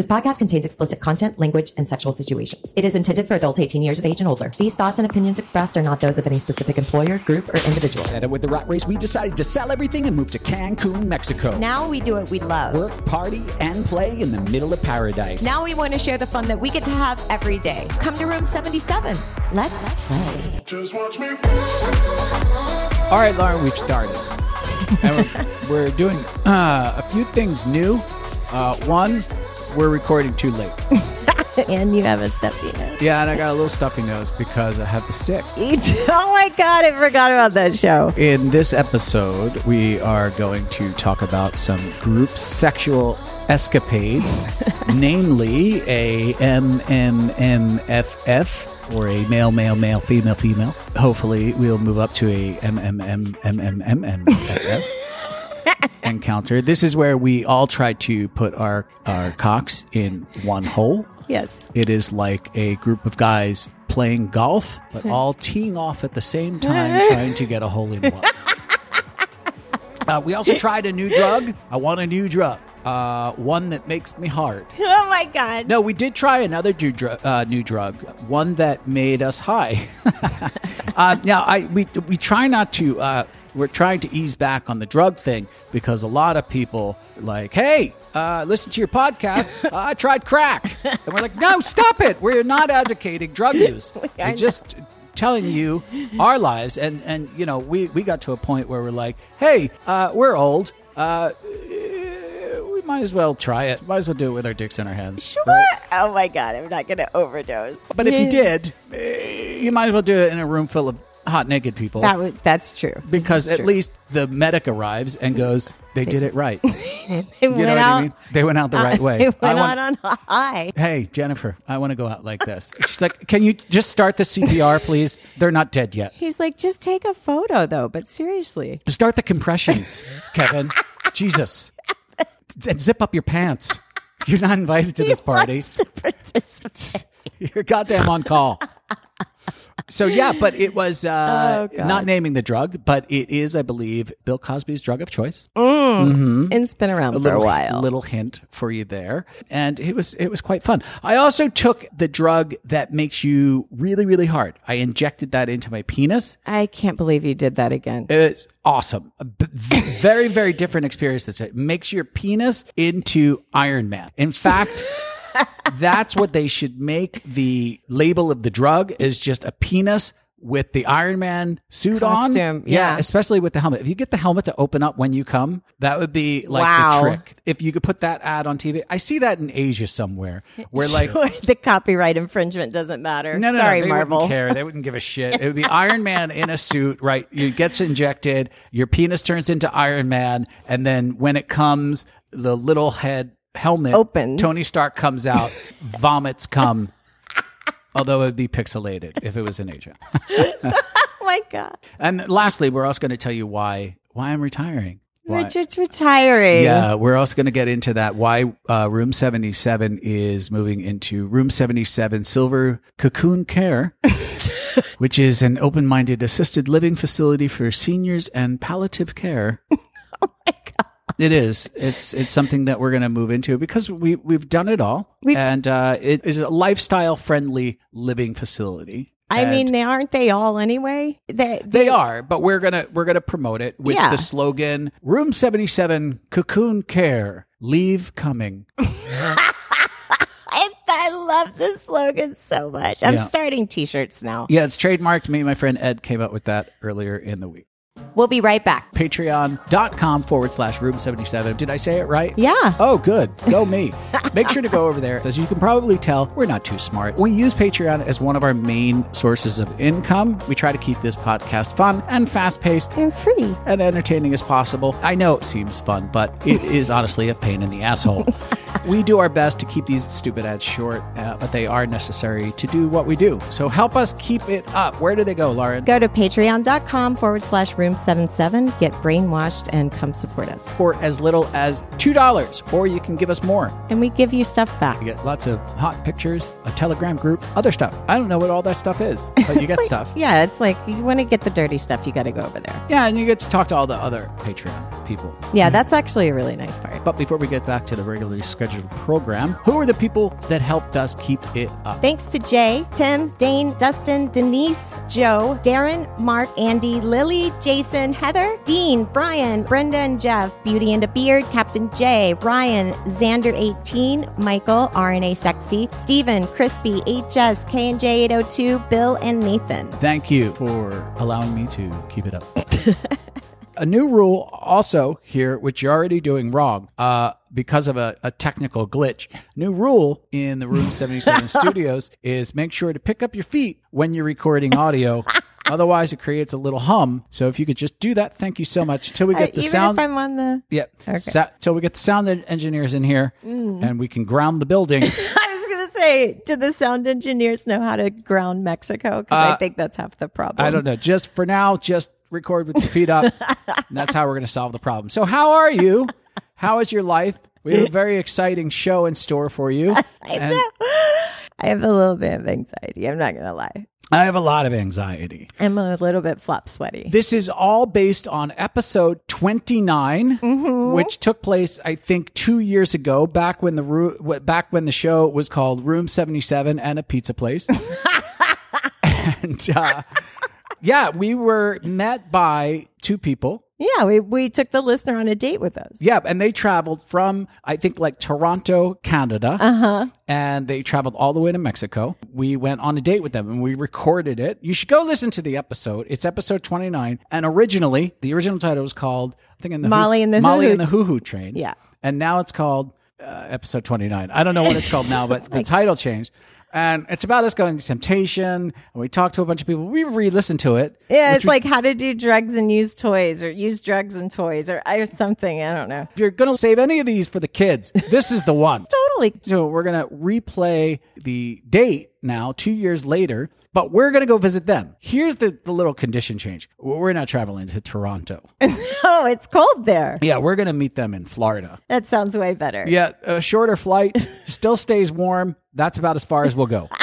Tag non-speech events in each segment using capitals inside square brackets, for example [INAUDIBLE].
This podcast contains explicit content, language, and sexual situations. It is intended for adults 18 years of age and older. These thoughts and opinions expressed are not those of any specific employer, group, or individual. And with the rat race, we decided to sell everything and move to Cancun, Mexico. Now we do what we love. Work, party, and play in the middle of paradise. Now we want to share the fun that we get to have every day. Come to room 77. Let's play. Just watch me. All right, Lauren, we've started. and we're, we're doing uh, a few things new. Uh, one, we're recording too late. [LAUGHS] and you have a stuffy nose. Yeah, and I got a little stuffy nose because I have the sick. [LAUGHS] oh my God, I forgot about that show. In this episode, we are going to talk about some group sexual escapades, [LAUGHS] namely a MMMFF or a male, male, male, female, female. Hopefully, we'll move up to a [LAUGHS] encounter. This is where we all try to put our, our cocks in one hole. Yes. It is like a group of guys playing golf, but all teeing off at the same time, [LAUGHS] trying to get a hole in one. Uh, we also tried a new drug. I want a new drug. Uh, one that makes me hard. [LAUGHS] Oh my God. No, we did try another new, dr- uh, new drug, one that made us high. uh, now, I we we try not to. We're trying to ease back on the drug thing because a lot of people like, hey, uh, listen to your podcast. Uh, [LAUGHS] I tried crack, and we're like, no, stop it. We're not advocating drug [LAUGHS] use. We're just telling you our lives, and and you know, we we got to a point where we're like, hey, uh, we're old. Uh, we might as well try it. Might as well do it with our dicks in our hands. Sure. right? Oh my God, I'm not going to overdose. But if you did, eh, you might as well do it in a room full of hot naked people. That was, that's true. Because at true. least the medic arrives and goes, they did it right. [LAUGHS] You they know went what out, I mean? They went out the right [LAUGHS] way. They went I want- out on high. hey, Jennifer, I want to go out like this. She's like, can you just start the CPR, [LAUGHS] please? They're not dead yet. He's like, just take a photo though. But seriously, Start the compressions, Kevin. Jesus. And zip up your pants. You're not invited to this party. wants to participate. You're goddamn on call. So yeah, but it was uh, [LAUGHS] Oh, not naming the drug, but it is, I believe, Bill Cosby's drug of choice. And it's been around for little, a while. Little hint for you there, and it was it was quite fun. I also took the drug that makes you really really hard. I injected that into my penis. I can't believe you did that again. It's awesome. A very very different experience. This it makes your penis into Iron Man. In fact. [LAUGHS] That's what they should make the label of the drug is just a penis with the Iron Man suit Costume, on. yeah. especially with the helmet. If you get the helmet to open up when you come, that would be like Wow. the trick. If you could put that ad on TV, I see that in Asia somewhere where [LAUGHS] like. The copyright infringement doesn't matter. No, no, Sorry, no, they Marvel. wouldn't care. They wouldn't give a shit. It would be [LAUGHS] Iron Man in a suit, right? You gets injected, your penis turns into Iron Man, and then when it comes, the little head helmet Opens. Tony Stark comes out, [LAUGHS] vomits come. Although it would be pixelated if it was in Asia. [LAUGHS] Oh my God, And lastly, we're also going to tell you why why I'm retiring. Why- Richard's retiring. Yeah, we're also going to get into that. Why uh, Room 77 is moving into Room 77 Silver Cocoon Care, [LAUGHS] which is an open minded assisted living facility for seniors and palliative care. Oh my God. It is. It's it's something that we're going to move into because we we've done it all, We've- and uh, it is a lifestyle friendly living facility. I And mean, they aren't they all anyway? They they are, but we're gonna we're gonna promote it with Yeah. the slogan "Room Seventy Seven Cocoon Care, Leave Coming." [LAUGHS] I, I love this slogan so much. I'm Yeah. starting T-shirts now. Yeah, it's trademarked. Me and my friend Ed came up with that earlier in the week. We'll be right back. Patreon.com forward slash room 77. Did I say it right? Yeah. Oh, good. Go me. Make sure to go over there. As you can probably tell, we're not too smart. We use Patreon as one of our main sources of income. We try to keep this podcast fun and fast paced And free. and entertaining as possible. I know it seems fun, but it is honestly a pain in the asshole. [LAUGHS] we do our best to keep these stupid ads short, uh, but they are necessary to do what we do. So help us keep it up. Where do they go, Lauren? Go to patreon.com forward slash room 77. Get brainwashed and come support us. For as little as $2, or you can give us more. And we give you stuff back. You get lots of hot pictures, a Telegram group, other stuff. I don't know what all that stuff is, but you [LAUGHS] get stuff. Yeah, it's like you want to get the dirty stuff, you got to go over there. Yeah, and you get to talk to all the other Patreon people. Yeah, that's actually a really nice part. But before we get back to the regularly scheduled program, who are the people that helped us keep it up? Thanks to Jay, Tim, Dane, Dustin, Denise, Joe, Darren, Mark, Andy, Lily, Jason, Heather, Dean, Brian, Brenda and Jeff, Beauty and a Beard, Captain J, Ryan, Xander 18, Michael, RNA Sexy, Stephen, Crispy, HS, K&J 802, Bill, and Nathan. Thank you for allowing me to keep it up. [LAUGHS] a new rule also here, which you're already doing wrong uh, because of a, a technical glitch. New rule in the Room 77 [LAUGHS] studios is make sure to pick up your feet when you're recording audio. [LAUGHS] Otherwise, it creates a little hum. So if you could just do that, thank you so much. Till we get the Uh, Even sound. if I'm on the... yeah, sa- till we get the sound en- engineers in here, Mm. and we can ground the building. [LAUGHS] I was going to say, do the sound engineers know how to ground Mexico? Because I think that's half the problem. Uh, I don't know. Just for now, just record with your feet up. and that's how we're going to solve the problem. So, how are you? How is your life? We have a very exciting show in store for you. [LAUGHS] I and I have a little bit of anxiety. I'm not going to lie. I have a lot of anxiety. I'm a little bit flop sweaty. This is all based on episode 29, Mm-hmm. which took place, I think, two years ago, back when the ru- back when the show was called Room 77 and a Pizza Place. [LAUGHS] and uh, yeah, we were met by two people. Yeah, we, we took the listener on a date with us. Yeah, and they traveled from I think like Toronto, Canada, uh-huh. and they traveled all the way to Mexico. We went on a date with them and we recorded it. You should go listen to the episode. It's episode twenty nine, and originally the original title was called I think in the Molly Hoo- and the Molly Hoo-Hoo- and the Hoo Hoo Train. Yeah. and now it's called uh, episode twenty nine. I don't know what it's called now, but [LAUGHS] the title changed. And it's about us going to temptation, and we talked to a bunch of people. We re-listened to it. Yeah, it's we- like how to do drugs and use toys or use drugs and toys or I something. I don't know. if you're going to save any of these for the kids, this is the one. [LAUGHS] Totally. So we're going to replay the date now, two years later, but we're going to go visit them. Here's the, the little condition change. We're not traveling to Toronto. [LAUGHS] Oh, it's cold there. Yeah, we're going to meet them in Florida. That sounds way better. Yeah, a shorter flight, [LAUGHS] still stays warm. That's about as far as we'll go. [LAUGHS]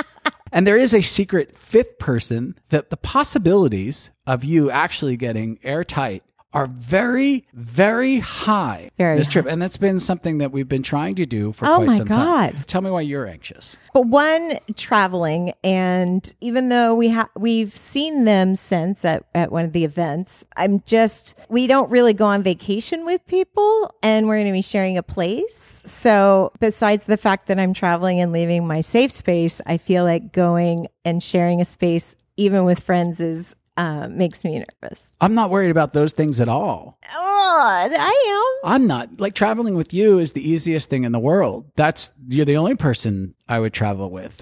And there is a secret fifth person that the possibilities of you actually getting airtight are very, very high Very this trip. And that's been something that we've been trying to do for Oh quite some time. Tell me why you're anxious. But one traveling, and even though we have we've seen them since at, at one of the events, I'm just we don't really go on vacation with people, and we're going to be sharing a place. So besides the fact that I'm traveling and leaving my safe space, I feel like going and sharing a space, even with friends, is uh, makes me nervous. I'm not worried about those things at all. Oh, I am. I'm not like traveling with you is the easiest thing in the world. That's you're the only person I would travel with.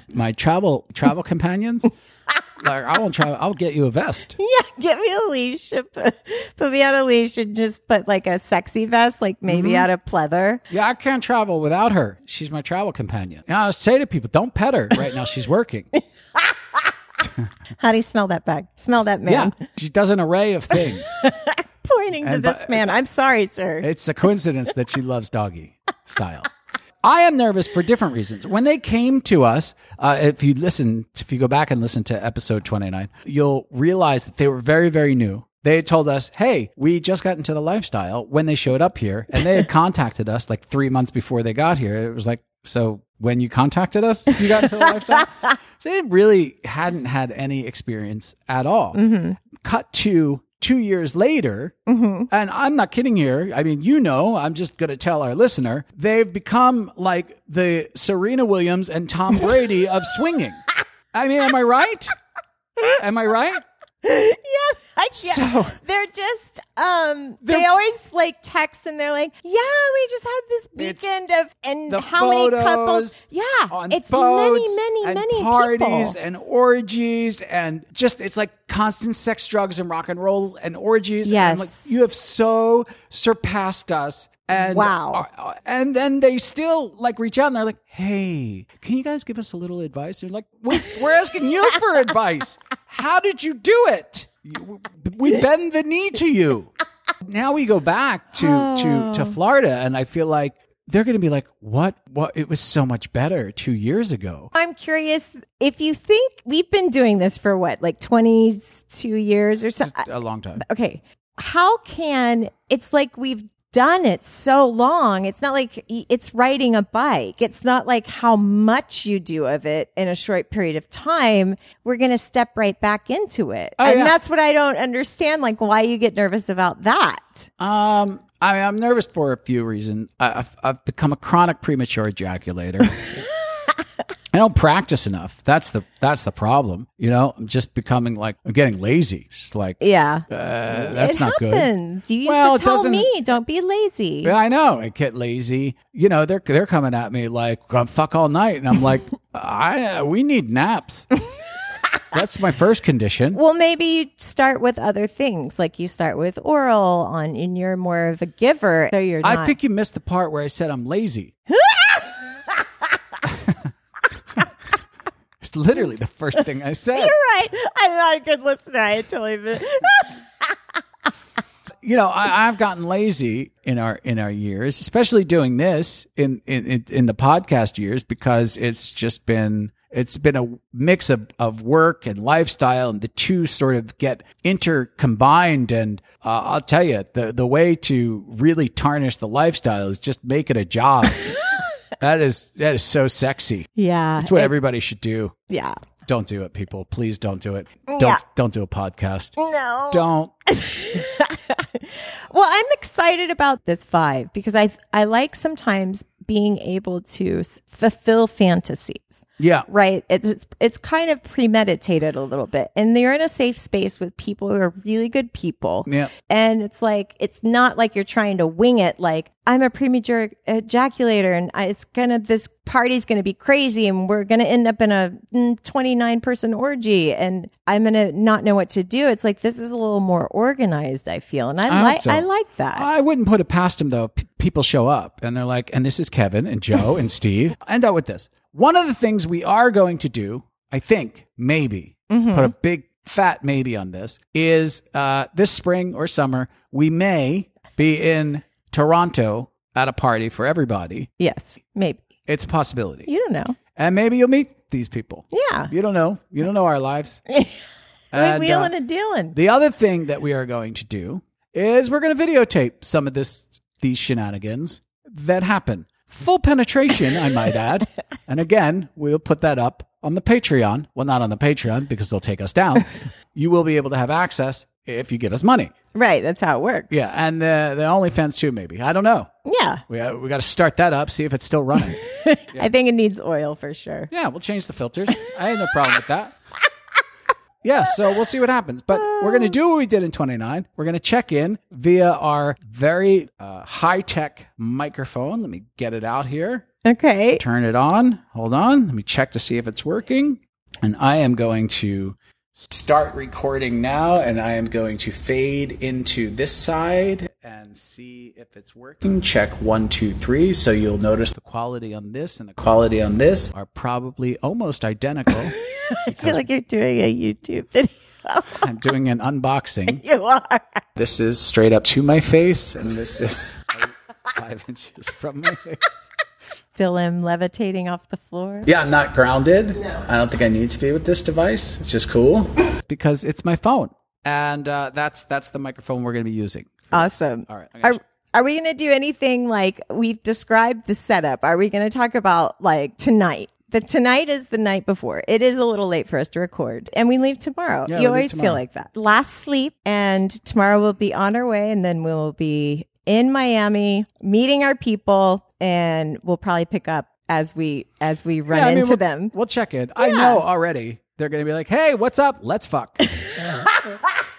[LAUGHS] My travel travel companions, [LAUGHS] like I won't travel. I'll get you a vest. Yeah, get me a leash. Put, put me on a leash and just put like a sexy vest, like maybe out of pleather. Yeah, I can't travel without her. She's my travel companion. And I say to people, don't pet her right now. She's working. [LAUGHS] [LAUGHS] How do you smell that bag? Smell that Yeah, man. she does an array of things. [LAUGHS] Pointing to this by- man. I'm sorry, sir. It's a coincidence that she loves doggy style. I am nervous for different reasons. When they came to us, uh, if you listen, if you go back and listen to episode 29, you'll realize that they were very, very new. They had told us, Hey, we just got into the lifestyle when they showed up here and they had [LAUGHS] contacted us like three months before they got here. It was like, so when you contacted us, you got into the lifestyle. [LAUGHS] So they really hadn't had any experience at all. Mm-hmm. Cut to two years later, mm-hmm. and I'm not kidding here. I mean, you know, I'm just going to tell our listener, they've become like the Serena Williams and Tom Brady of swinging. [LAUGHS] I mean, am I right? Am I right? [LAUGHS] yeah, I, yeah. So- they're just um they They're- always like text and they're like, Yeah, we just had this weekend of and how many couples Yeah. it's many, many, and many parties people. and orgies and just it's like constant sex, drugs, and rock and roll and orgies. And I'm like, Yes. you have so surpassed us. And Wow. uh, and then they still like reach out and they're like, "Hey, can you guys give us a little advice?" They're like, "We- "We're asking you [LAUGHS] for advice. How did you do it? We bend the knee to you." Now we go back to to to Florida, and I feel like they're going to be like, "What? What? It was so much better two years ago." I'm curious if you think we've been doing this for what, like 22 years or something. A long time. Okay. how can it's like we've done it so long. It's not like it's riding a bike. It's not like how much you do of it in a short period of time. We're going to step right back into it. Oh, and yeah. that's what I don't understand. Like why you get nervous about that. Um, I mean, I'm nervous for a few reasons. I, I've, I've become a chronic premature ejaculator. [LAUGHS] I don't practice enough. That's the that's the problem. You know, I'm just becoming like I'm getting lazy. Just like Yeah. uh, that's it not good. You used Well, to tell me, don't be lazy. Yeah, I know. I get lazy. You know, they're they're coming at me like I'm fuck all night, and I'm like, [LAUGHS] I we need naps. [LAUGHS] That's my first condition. Well, maybe you start with other things, like you start with oral on, and you're more of a giver. So you're. Not. I think you missed the part where I said I'm lazy. It's literally the first thing I said. you're right. I'm not a good listener. I totally. Been- you know, I, I've gotten lazy in our in our years, especially doing this in, in in in the podcast years because it's just been it's been a mix of, of work and lifestyle, and the two sort of get intercombined. And uh, I'll tell you, the the way to really tarnish the lifestyle is just make it a job. [LAUGHS] that is that is so sexy. yeah. That's what it- everybody should do. Yeah. Don't do it, people. Please don't do it. Don't Yeah. don't do a podcast. No. Don't. [LAUGHS] Well, I'm excited about this vibe because I I like sometimes being able to fulfill fantasies. Yeah. Right. It's, it's it's kind of premeditated a little bit. And they're in a safe space with people who are really good people. Yeah. And it's like it's not like you're trying to wing it like I'm a premature ejaculator and I, it's gonna this party's gonna be crazy and we're gonna end up in a mm, 29 person orgy and I'm gonna not know what to do. It's like this is a little more organized, I feel. And I, I like so. I like that. I wouldn't put it past him though. P- people show up and they're like, and this is Kevin and Joe and [LAUGHS] Steve. End out with this. One of the things we are going to do, I think, maybe put a big fat maybe on this, is uh, this spring or summer, we may be in Toronto at a party for everybody. yes, maybe. It's a possibility. You don't know. And maybe you'll meet these people. Yeah. You don't know. You don't know our lives. [LAUGHS] And, wheeling uh, and dealing. the other thing that we are going to do is we're going to videotape some of this these shenanigans that happen. Full penetration, I might add. [LAUGHS] And again, we'll put that up on the Patreon. Well, not on the Patreon because they'll take us down. [LAUGHS] you will be able to have access if you give us money. Right. That's how it works. Yeah, and the the OnlyFans too, maybe. I don't know. Yeah. We uh, we got to start that up, see if it's still running. [LAUGHS] I think it needs oil for sure. Yeah, we'll change the filters. I have no problem with that. Yeah, so we'll see what happens. But we're going to do what we did in 29. We're going to check in via our very uh, high tech microphone. Let me get it out here, Okay. turn it on. Hold on. Let me check to see if it's working. And I am going to start recording now, and I am going to fade into this side and see if it's working. Check one, two, three. So you'll notice the quality on this and the quality on this are probably almost identical. [LAUGHS] [LAUGHS] I feel like you're doing a YouTube video. I'm doing an unboxing. [LAUGHS] you are. This is straight up to my face, and this is five inches from my face. Still am levitating off the floor. Yeah, I'm not grounded. No. I don't think I need to be with this device. It's just cool because it's my phone, and uh, that's that's the microphone we're going to be using. Awesome. All right, Are, are we going to do anything like we've described the setup? Are we going to talk about like tonight? The tonight is the night before. It is a little late for us to record, and we leave tomorrow. Yeah, you always feel like that. Last sleep, and tomorrow we'll be on our way, and then we'll be in Miami meeting our people, and we'll probably pick up as we as we run Yeah, I mean, into we'll, them. We'll check in. I know already. They're going to be like, "Hey, what's up? Let's fuck." [LAUGHS]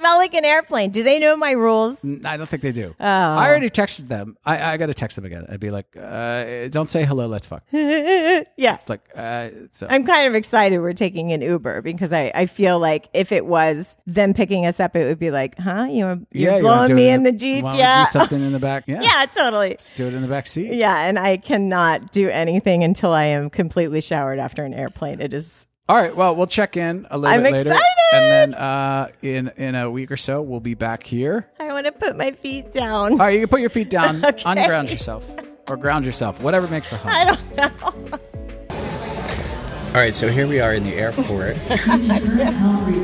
Smell like an airplane. Do they know my rules? I don't think they do. Oh. I already texted them. I, I got to text them again. I'd be like, uh, "Don't say hello. Let's fuck." [LAUGHS] yeah. It's like, uh, so. I'm kind of excited we're taking an Uber because I, I feel like if it was them picking us up, it would be like, huh? You're, you're yeah, you blowing do me in the Jeep? Yeah. do [LAUGHS] something in the back. Yeah, yeah, totally. Let's do it in the back seat. Yeah. And I cannot do anything until I am completely showered after an airplane. It is, All right. Well, we'll check in a little I'm bit later, excited! and then uh, in in a week or so, we'll be back here. I want to put my feet down. All right, you can put your feet down, [LAUGHS] Okay. unground yourself, or ground yourself, whatever makes the hum. I don't know. [LAUGHS] All right, so here we are in the airport. [LAUGHS]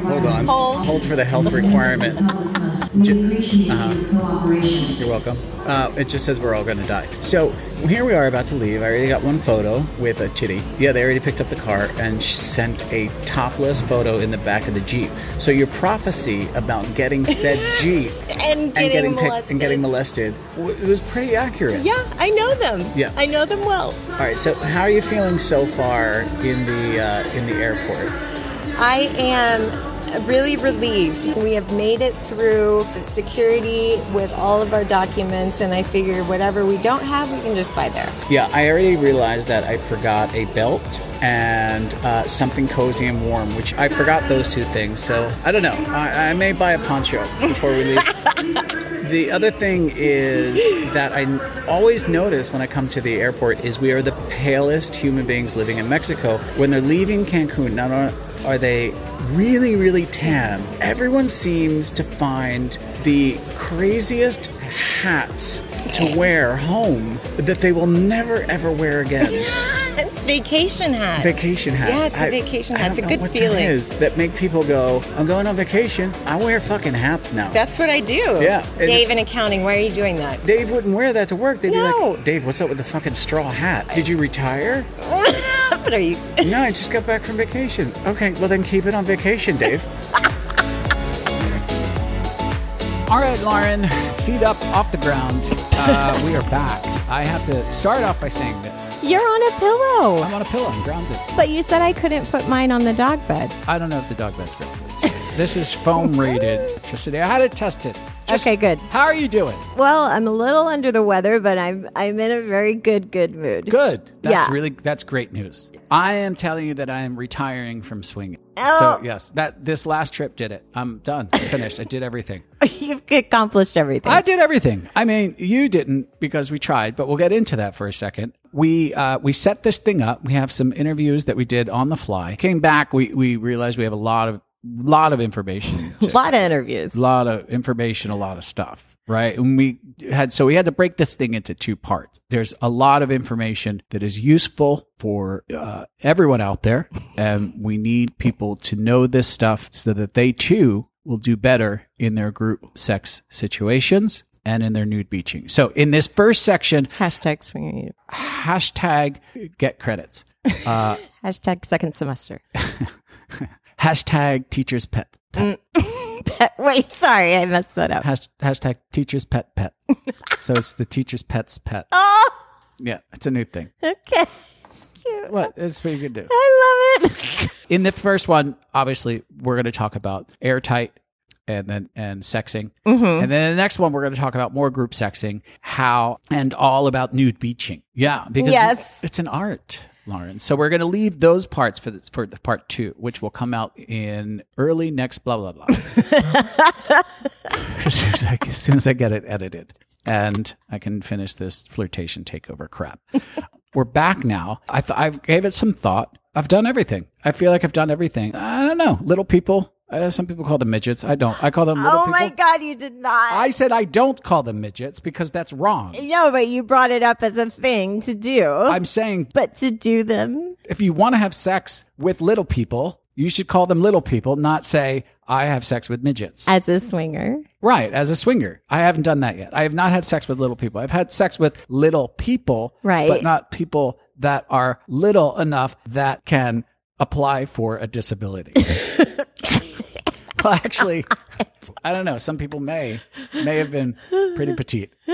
Hold on. Hold. for the health requirement. us. We appreciate your cooperation. You're welcome. Uh, it just says we're all going to die. So here we are about to leave. I already got one photo with a titty. Yeah, they already picked up the car and sent a topless photo in the back of the Jeep. So your prophecy about getting said [LAUGHS] Jeep And getting picked- molested. and getting molested it was pretty accurate. Yeah, I know them. Yeah. I know them well. All right. So how are you feeling so far in the uh, in the airport? I am really relieved. We have made it through security with all of our documents, and I figured whatever we don't have, we can just buy there. Yeah, I already realized that I forgot a belt and uh, something cozy and warm, which I forgot those two things. So I don't know. I, I may buy a poncho before we leave. [LAUGHS] the other thing is that I always notice when I come to the airport is we are the palest human beings living in Mexico. When they're leaving Cancun, not only are they really, really tan, everyone seems to find the craziest hats to wear home that they will never ever wear again. It's vacation hat. Vacation hats. Yeah, it's a vacation I hat. It's don't a know good what feeling. That is that make people go, I'm going on vacation. I wear fucking hats now. That's what I do. Yeah. And- Dave in accounting, why are you doing that? Dave wouldn't wear that to work. They'd be No. like, Dave, what's up with the fucking straw hat? Did you retire? [LAUGHS] what are you? [LAUGHS] no, I just got back from vacation. Okay, well then keep it on vacation, Dave. All right, Lauren, feet up off the ground. Uh, we are back. I have to start off by saying this. You're on a pillow. I'm on a pillow. I'm grounded. But you said I couldn't put mine on the dog bed. I don't know if the dog bed's grounded. So [LAUGHS] this is foam rated. [LAUGHS] Just today, I had it tested. Just- Okay, good. How are you doing? Well, I'm a little under the weather, but I'm I'm in a very good good mood. Good. That's Yeah. really that's great news. I am telling you that I am retiring from swinging. Oh. So yes, that this last trip did it. I'm done. Finished. I did everything. [LAUGHS] You've accomplished everything. I did everything. I mean, you didn't because we tried, but we'll get into that for a second. We uh, we set this thing up. We have some interviews that we did on the fly. Came back. We we realized we have a lot of lot of information. [LAUGHS] a lot of interviews. a lot of information, a lot of stuff, right? And we had, so we had to break this thing into two parts. There's a lot of information that is useful for uh, everyone out there. And we need people to know this stuff so that they too will do better in their group sex situations and in their nude beaching. So in this first section, Hashtag swinging you. hashtag get credits, [LAUGHS] Hashtag second semester. [LAUGHS] hashtag teacher's pet, pet. [LAUGHS] Pet- Wait, sorry, I messed that up. Hash, hashtag teacher's pet pet. [LAUGHS] so it's the teacher's pet's pet. Oh, Yeah, it's a new thing. okay. It's cute. What? That's what you can do. I love it. [LAUGHS] In the first one, obviously, we're going to talk about airtight and then and sexing. Mm-hmm. And then the next one, we're going to talk about more group sexing, how and all about nude beaching. Yeah, because Yes. it's an art. Lauren. So we're going to leave those parts for this, for the part two, which will come out in early next blah blah blah. [LAUGHS] [LAUGHS] as, soon as, I, as soon as I get it edited, and I can finish this flirtation takeover crap. We're back now. I th- I gave it some thought. I've done everything. I feel like I've done everything. I don't know. Little people. Uh, some people call them midgets. I don't. I call them little Oh people. my god, you did not. I said I don't call them midgets because that's wrong. no, but you brought it up as a thing to do. I'm saying but to do them, if you want to have sex with little people, you should call them little people, not say I have sex with midgets. as a swinger. right, as a swinger. I haven't done that yet. I have not had sex with little people. I've had sex with little people, Right. but not people that are little enough that can apply for a disability. [LAUGHS] well, actually, [LAUGHS] I don't know. Some people may may have been pretty petite. [LAUGHS]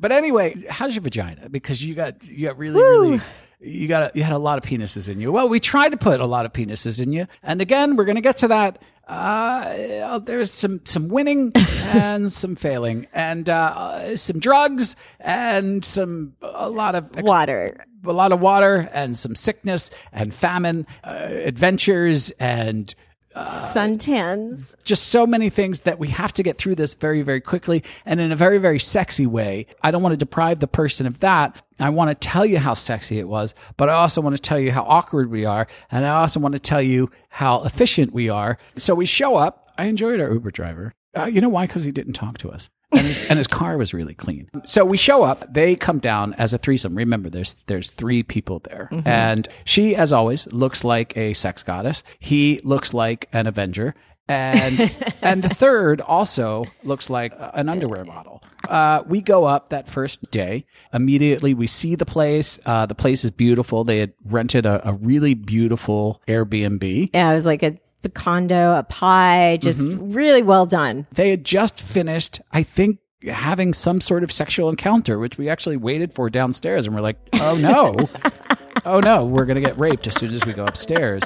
but anyway, how's your vagina? Because you got you got really really you got a, you had a lot of penises in you. Well, we tried to put a lot of penises in you, and again, we're going to get to that. Uh, there's some some winning [LAUGHS] and some failing, and uh, some drugs and some a lot of ex- Water. a lot of water and some sickness and famine, uh, adventures and Suntans. just so many things that we have to get through this very, very quickly and in a very, very sexy way. I don't want to deprive the person of that. I want to tell you how sexy it was, but I also want to tell you how awkward we are. And I also want to tell you how efficient we are. So we show up. I enjoyed our Uber driver. Uh, you know why? Because he didn't talk to us. And his, and his car was really clean. So we show up. They come down as a threesome. Remember, there's there's three people there, and she, as always, looks like a sex goddess. He looks like an Avenger, and [LAUGHS] and the third also looks like an underwear model. Uh, we go up that first day. Immediately, we see the place. Uh, the place is beautiful. They had rented a, a really beautiful Airbnb. Yeah, it was like a the condo, a pie, just Mm-hmm. really well done. They had just finished, I think, having some sort of sexual encounter, which we actually waited for downstairs, and we're like, oh no, [LAUGHS] oh no, we're gonna get raped as soon as we go upstairs.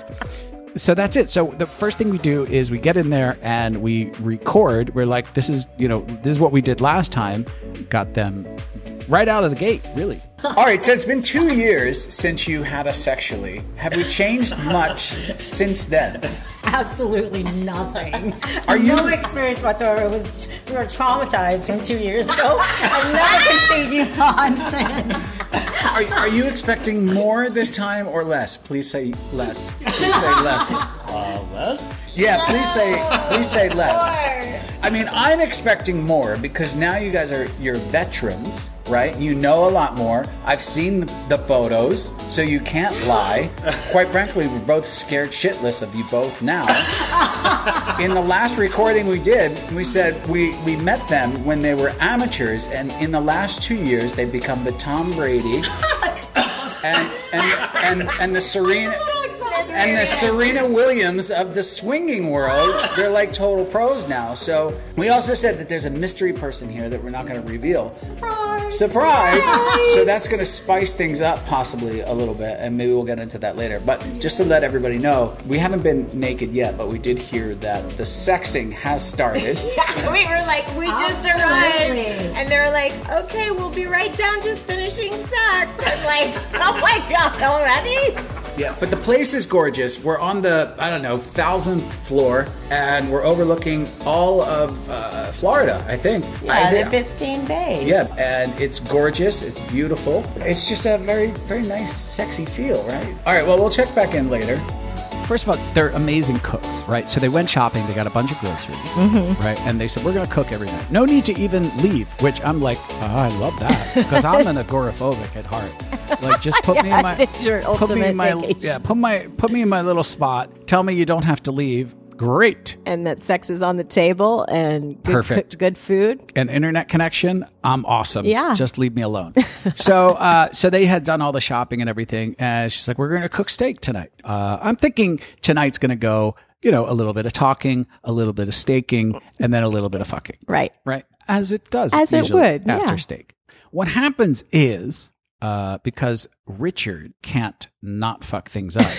So that's it. So the first thing we do is we get in there and we record. We're like, this is, you know, this is what we did last time. Got them right out of the gate, really. [LAUGHS] All right, so it's been two years since you had us sexually. Have we changed [LAUGHS] much since then? Absolutely nothing. [LAUGHS] Are you- no experience whatsoever? It was we were traumatized from two years ago. I've never continued on since. Are, are you expecting more this time or less? Please say less. Please say less. Uh, less? Yeah, please say please say less. I mean, I'm expecting more because now you guys are you're veterans, right? You know a lot more. I've seen the photos, so you can't lie. Quite frankly, we're both scared shitless of you both now. In the last recording we did, we said we, we met them when they were amateurs, and in the last two years, they've become the Tom Brady [LAUGHS] and and and, and the Serena and the Serena Williams of the swinging world. They're like total pros now. So we also said that there's a mystery person here that we're not going to reveal. Surprise! Surprise! So that's going to spice things up possibly a little bit, and maybe we'll get into that later. But just to let everybody know, we haven't been naked yet, but we did hear that the sexing has started. [LAUGHS] we were like, we just Absolutely. arrived, and they're like, okay, we'll be right down, just finishing sex. I'm like, [LAUGHS] oh my god, already? Yeah, but the place is gorgeous. We're on the I don't know thousandth floor, and we're overlooking all of uh, Florida. I think. I Yeah, the think- Biscayne Bay. Yeah, and it's gorgeous. It's beautiful. It's just a very, very nice, sexy feel, right? All right. Well, we'll check back in later. First of all, they're amazing cooks, right? So they went shopping, they got a bunch of groceries, right? And they said, We're going to cook every night. No need to even leave, which I'm like, oh, I love that because I'm an agoraphobic at heart. Like, just put [LAUGHS] me in my, put me in my, vacation. yeah, put my, put me in my little spot. Tell me you don't have to leave. Great. And that sex is on the table and good, Perfect. good food. An internet connection, I'm awesome. Yeah. Just leave me alone. [LAUGHS] so, uh, so they had done all the shopping and everything. And she's like, we're going to cook steak tonight. Uh, I'm thinking tonight's going to go, you know, a little bit of talking, a little bit of staking, and then a little bit of fucking. Right. Right. As it does. As it would, After yeah. steak. What happens is, uh, because Richard can't not fuck things up.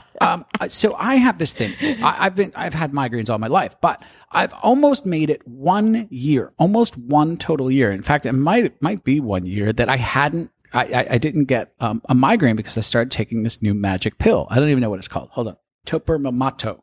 [LAUGHS] um, so I have this thing. I, I've been, I've had migraines all my life, but I've almost made it one year, almost one total year. In fact, it might, it might be one year that I hadn't, I, I, I didn't get um, a migraine because I started taking this new magic pill. I don't even know what it's called. Hold on. Topermamato.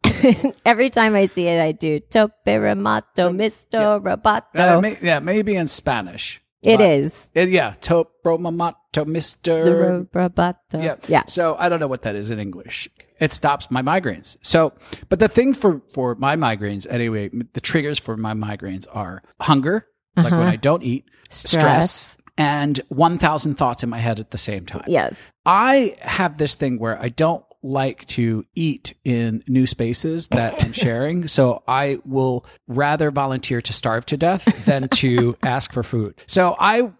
[LAUGHS] Every time I see it, I do tope ramato, misto robato. Uh, may, yeah, maybe in Spanish. It But- is. It, yeah, topromamato, Mister. The ro- robato. Yeah. Yeah. So I don't know what that is in English. It stops my migraines. So, but the thing for, for my migraines, anyway, the triggers for my migraines are hunger, like when I don't eat, stress, Uh-huh. Stress. and 1,000 thoughts in my head at the same time. Yes. I have this thing where I don't like to eat in new spaces that I'm [LAUGHS] sharing. So I will rather volunteer to starve to death than to [LAUGHS] ask for food. So I,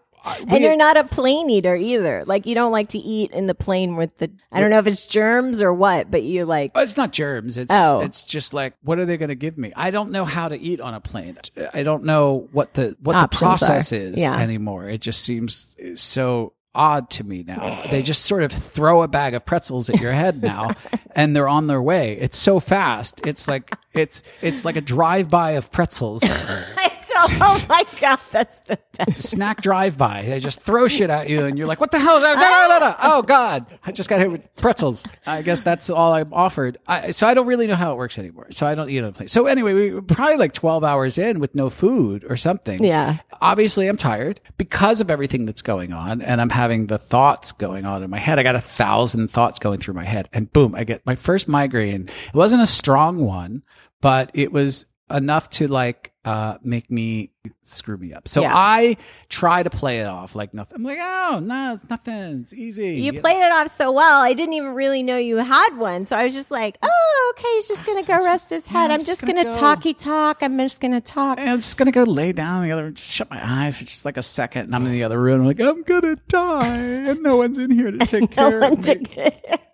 And you're not a plane eater either. Like you don't like to eat in the plane with the I don't know if it's germs or what, but you like Oh, It's not germs. It's Oh. it's just like what are they going to give me? I don't know how to eat on a plane. I don't know what the what the process are. is Yeah. anymore. It just seems so odd to me now. They just sort of throw a bag of pretzels at your head now [LAUGHS] and they're on their way. It's so fast. It's like it's it's like a drive-by of pretzels. [LAUGHS] [LAUGHS] Oh [LAUGHS] my god, that's the best. snack drive by. They just throw shit at you, and you're like, "What the hell is that?" Da, da, da, da. [LAUGHS] Oh God, I just got hit with pretzels. I guess that's all I'm offered. I, so I don't really know how it works anymore. So I don't eat on a plane. So anyway, we were probably like 12 hours in with no food or something. Yeah. Obviously, I'm tired because of everything that's going on, and I'm having the thoughts going on in my head. I got a thousand thoughts going through my head, and boom, I get my first migraine. It wasn't a strong one, but it was enough to like uh make me screw me up. So Yeah. I try to play it off like nothing. I'm like, oh no, it's nothing. It's easy. You played it off so well. I didn't even really know you had one. So I was just like, oh, okay. He's just going to go rest his head. I'm just going to go. talky talk. I'm just going to talk. And I'm just gonna go lay down in the other shut my eyes for just like a second, and I'm in the other room. I'm like, I'm gonna die, and no one's in here to [LAUGHS] take care of me.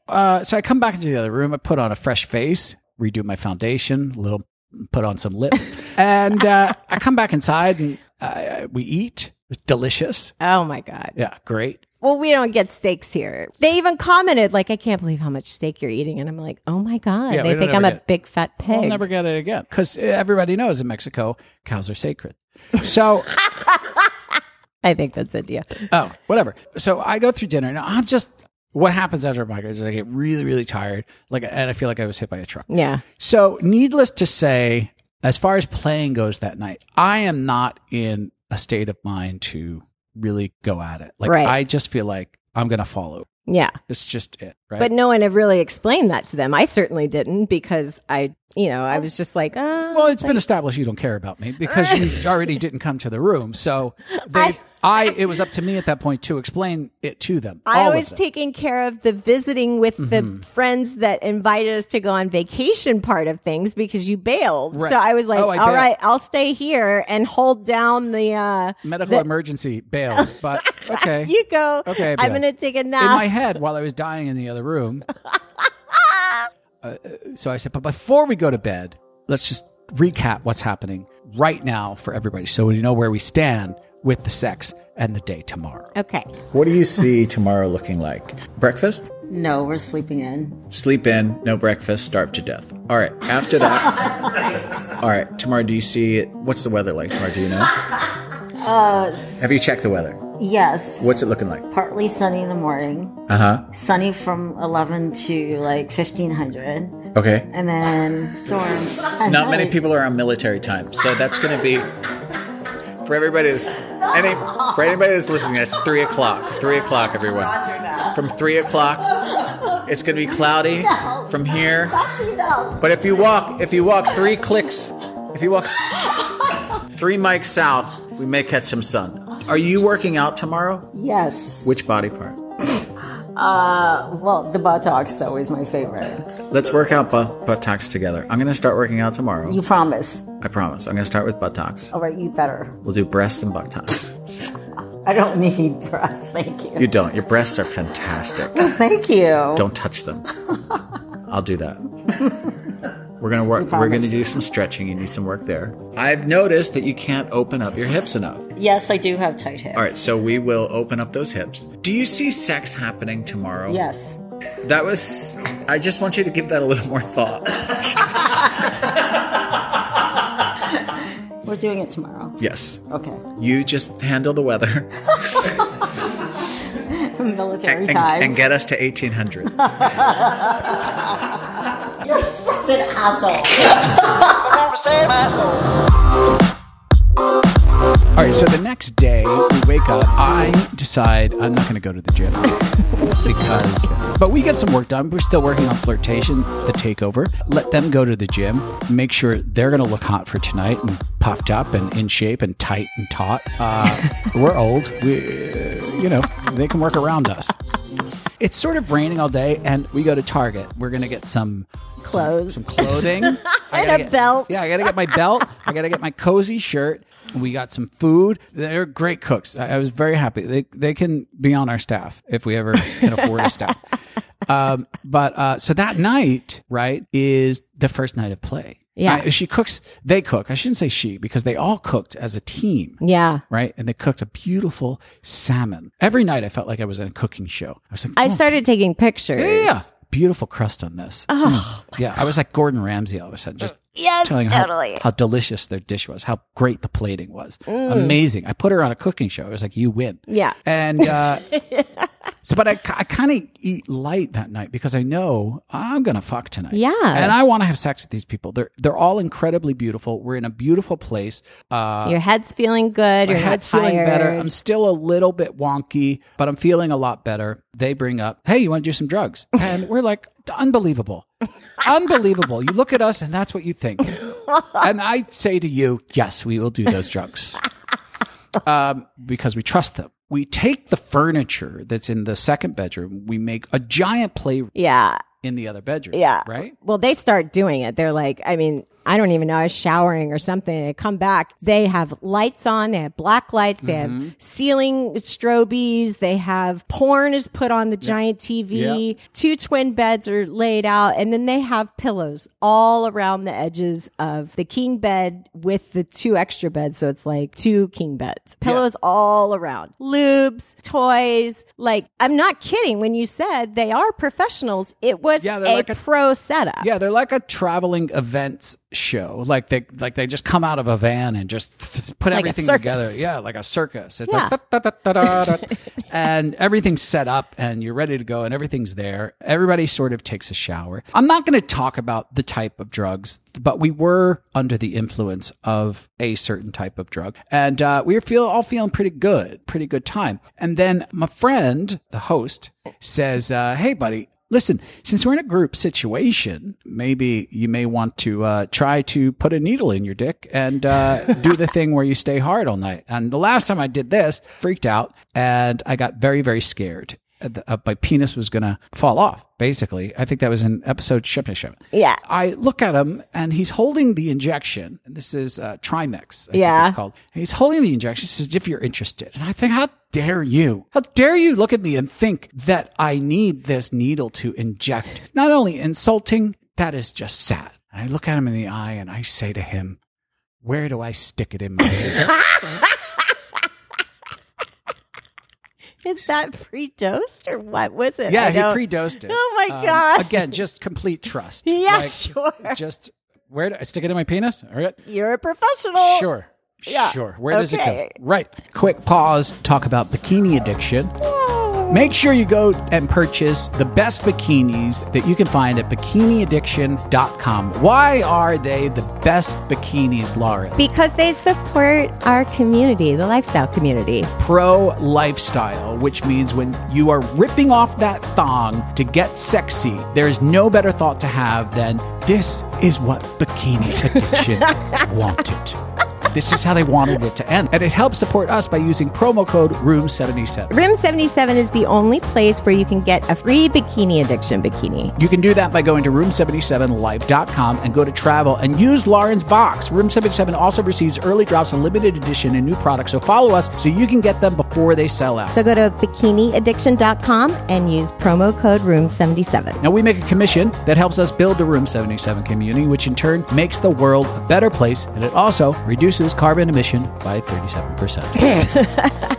Uh, so I come back into the other room. I put on a fresh face, redo my foundation, a little, put on some lips, [LAUGHS] and uh, I come back inside and uh, we eat. It's delicious. oh my God. Yeah, great. Well, we don't get steaks here. They even commented, like, I can't believe how much steak you're eating. And I'm like, oh my God. Yeah, they think I'm a big fat pig. We'll never get it again because everybody knows in Mexico cows are sacred. So [LAUGHS] I think that's India. Oh, whatever. So I go through dinner. Now I'm just what happens after a migraine is I get really, really tired, like, and I feel like I was hit by a truck. Yeah. So, needless to say, as far as playing goes that night, I am not in a state of mind to really go at it. Like, Right. I just feel like I'm gonna follow. Yeah. It's just it, right? But no one had really explained that to them. I certainly didn't because I, you know, I was just like, oh, well, it's been established you don't care about me because you [LAUGHS] already didn't come to the room. So, they, I, it was up to me at that point to explain it to them. I was taking care of the visiting with Mm-hmm. the friends that invited us to go on vacation part of things because you bailed. Right. So I was like, Oh, I all bailed. right, I'll stay here and hold down the, uh, medical the- emergency bailed, [LAUGHS] but okay. you go. Okay, I'm going to take a nap in my head while I was dying in the other room. [LAUGHS] uh, so I said, but before we go to bed, let's just recap what's happening right now for everybody so we know where we stand with the sex and the day tomorrow. okay. What do you see tomorrow looking like? Breakfast? No, we're sleeping in. Sleep in, no breakfast, starve to death. All right, after that. [LAUGHS] all right, tomorrow, do you see it? What's the weather like tomorrow? Do you know? [LAUGHS] Uh, Have you checked the weather? yes. What's it looking like? Partly sunny in the morning. Uh huh. Sunny from 11 to like 1500. Okay. And then storms. at [LAUGHS] Not many people are on military time, so that's going to be for everybody. That's, any for anybody that's listening. It's three o'clock. Three o'clock, everyone. From three o'clock, it's going to be cloudy from here. But if you walk, if you walk three clicks, if you walk three mics south, we may catch some sun. Are you working out tomorrow? Yes. Which body part? Uh, well, the buttocks is always my favorite. Let's work out butt- buttocks together. I'm going to start working out tomorrow. You promise. I promise. I'm going to start with buttocks. All right, you better. We'll do breast and buttocks. [LAUGHS] I don't need breasts. Thank you. You don't. Your breasts are fantastic. [LAUGHS] Thank you. Don't touch them. I'll do that. [LAUGHS] We're gonna work. We're gonna do some stretching. You need some work there. I've noticed that you can't open up your hips enough. Yes, I do have tight hips. All right, so we will open up those hips. Do you see sex happening tomorrow? Yes. That was. I just want you to give that a little more thought. We're doing it tomorrow. Yes. Okay. You just handle the weather [LAUGHS] Military and, time. and get us to 1800. [LAUGHS] You're such an asshole. All right, so the next day we wake up, I decide I'm not going to go to the gym [LAUGHS] because, but we get some work done. We're still working on flirtation, the takeover. Let them go to the gym, make sure they're going to look hot for tonight and puffed up and in shape and tight and taut. Uh, we're old, we, uh, you know, they can work around us. It's sort of raining all day, and we go to Target. We're going to get some Clothes. some, some clothing, [LAUGHS] I And gotta a get- belt. Yeah, I got to get my belt. I got to get my cozy shirt. We got some food. They're great cooks. I, I was very happy. They they can be on our staff if we ever can afford a staff. [LAUGHS] Um, but uh, so that night, right, is the first night of play. Yeah. I- she cooks. They cook. I shouldn't say she because they all cooked as a team Yeah. right? And they cooked a beautiful salmon. Every night I felt like I was in a cooking show. I was like, I've oh, started taking pictures. yeah, beautiful crust on this. Oh, yeah. I was like Gordon Ramsay all of a sudden, just [LAUGHS] Yes, telling how, totally. how delicious their dish was, how great the plating was. Mm. Amazing. I put her on a cooking show. I was like, you win. Yeah. And, uh, [LAUGHS] so, but I, I kind of eat light that night because I know I'm going to fuck tonight. Yeah. And I want to have sex with these people. They're, they're all incredibly beautiful. We're in a beautiful place. Uh, Your head's feeling good. my You're head's feeling better. I'm still a little bit wonky, but I'm feeling a lot better. They bring up, "Hey, you want to do some drugs?" [LAUGHS] And we're like, "Unbelievable, unbelievable!" You look at us, and that's what you think. [LAUGHS] and I say to you, yes, we will do those drugs [LAUGHS] um, because we trust them. We take the furniture that's in the second bedroom, we make a giant play Yeah. in the other bedroom. Yeah. Right? Well, they start doing it. They're like, I mean, I don't even know. I was showering or something. I come back. They have lights on. They have black lights. They Mm-hmm. have ceiling strobes. They have porn is put on the giant TV. Yeah. Two twin beds are laid out. And then they have pillows all around the edges of the king bed with the two extra beds. So it's like two king beds. Pillows all around. Lubes, toys. Like, I'm not kidding when you said they are professionals. It was Yeah, a, like a- pro setup. Yeah, they're like a traveling events show. Like they like they just come out of a van and just f- put Like everything together. Yeah, like a circus. It's Yeah. like da, da, da, da, da, da. and everything's set up and you're ready to go and everything's there. Everybody sort of takes a shower. I'm not going to talk about the type of drugs, but we were under the influence of a certain type of drug, and uh, we were feel all feeling pretty good, pretty good time. And then my friend, the host, says, uh, "Hey, buddy." Listen, since we're in a group situation, maybe you may want to uh, try to put a needle in your dick and uh, [LAUGHS] do the thing where you stay hard all night. And the last time I did this, freaked out, and I got very, very scared. Uh, uh, my penis was going to fall off, basically. I think that was in episode Shipna Ship. Yeah. I look at him and he's holding the injection. This is uh, Trimix, I Yeah. think it's called. And he's holding the injection. He says, if you're interested. And I think, how dare you? How dare you look at me and think that I need this needle to inject? Not only insulting, that is just sad. And I look at him in the eye and I say to him, where do I stick it in my [LAUGHS] head? Is that pre-dosed or what was it? yeah, he pre-dosed it. Oh my Um, God. Again, just complete trust. [LAUGHS] Yeah, sure. Just, where do I stick it in my penis? All right. You're a professional. Sure. Yeah. Sure. Where does it Okay. go? Right. Quick pause. Talk about bikini addiction. Make sure you go and purchase the best bikinis that you can find at bikiniaddiction.com. Why are they the best bikinis, Lauren? Because they support our community, the lifestyle community. Pro lifestyle, which means when you are ripping off that thong to get sexy, there is no better thought to have than this is what bikini addiction [LAUGHS] wanted. This is how they wanted it to end. And it helps support us by using promo code ROOM77. Room 77 is the only place where you can get a free bikini addiction bikini. You can do that by going to room77live.com and go to travel and use Lauren's box. Room 77 also receives early drops on limited edition and new products, so follow us so you can get them before they sell out. So go to bikiniaddiction.com and use promo code room 77. Now, we make a commission that helps us build the Room 77 community, which in turn makes the world a better place, and it also reduces carbon emission by 37%.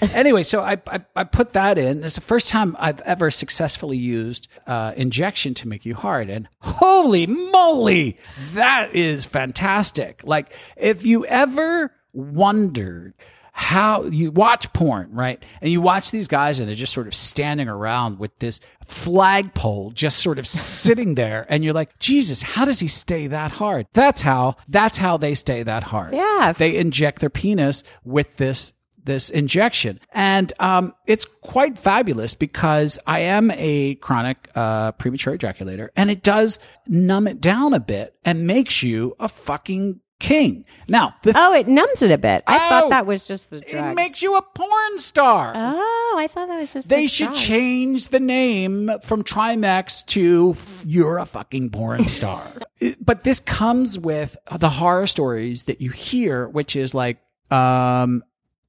[LAUGHS] anyway, so I, I, I put that in. It's the first time I've ever successfully used uh, injection to make you hard. And holy moly, that is fantastic. Like, if you ever wondered how you watch porn, right? And you watch these guys and they're just sort of standing around with this flagpole just sort of [LAUGHS] sitting there and you're like, Jesus, how does he stay that hard? That's how, that's how they stay that hard. Yeah. They inject their penis with this this injection. And um, it's quite fabulous because I am a chronic uh, premature ejaculator and it does numb it down a bit and makes you a fucking king. Now, the Oh, it numbs it a bit. I Oh, thought that was just the drugs. it makes you a porn star. Oh, I thought that was just They the should drugs. change the name from Trimix to You're a fucking porn star. [LAUGHS] But this comes with the horror stories that you hear, which is like, um,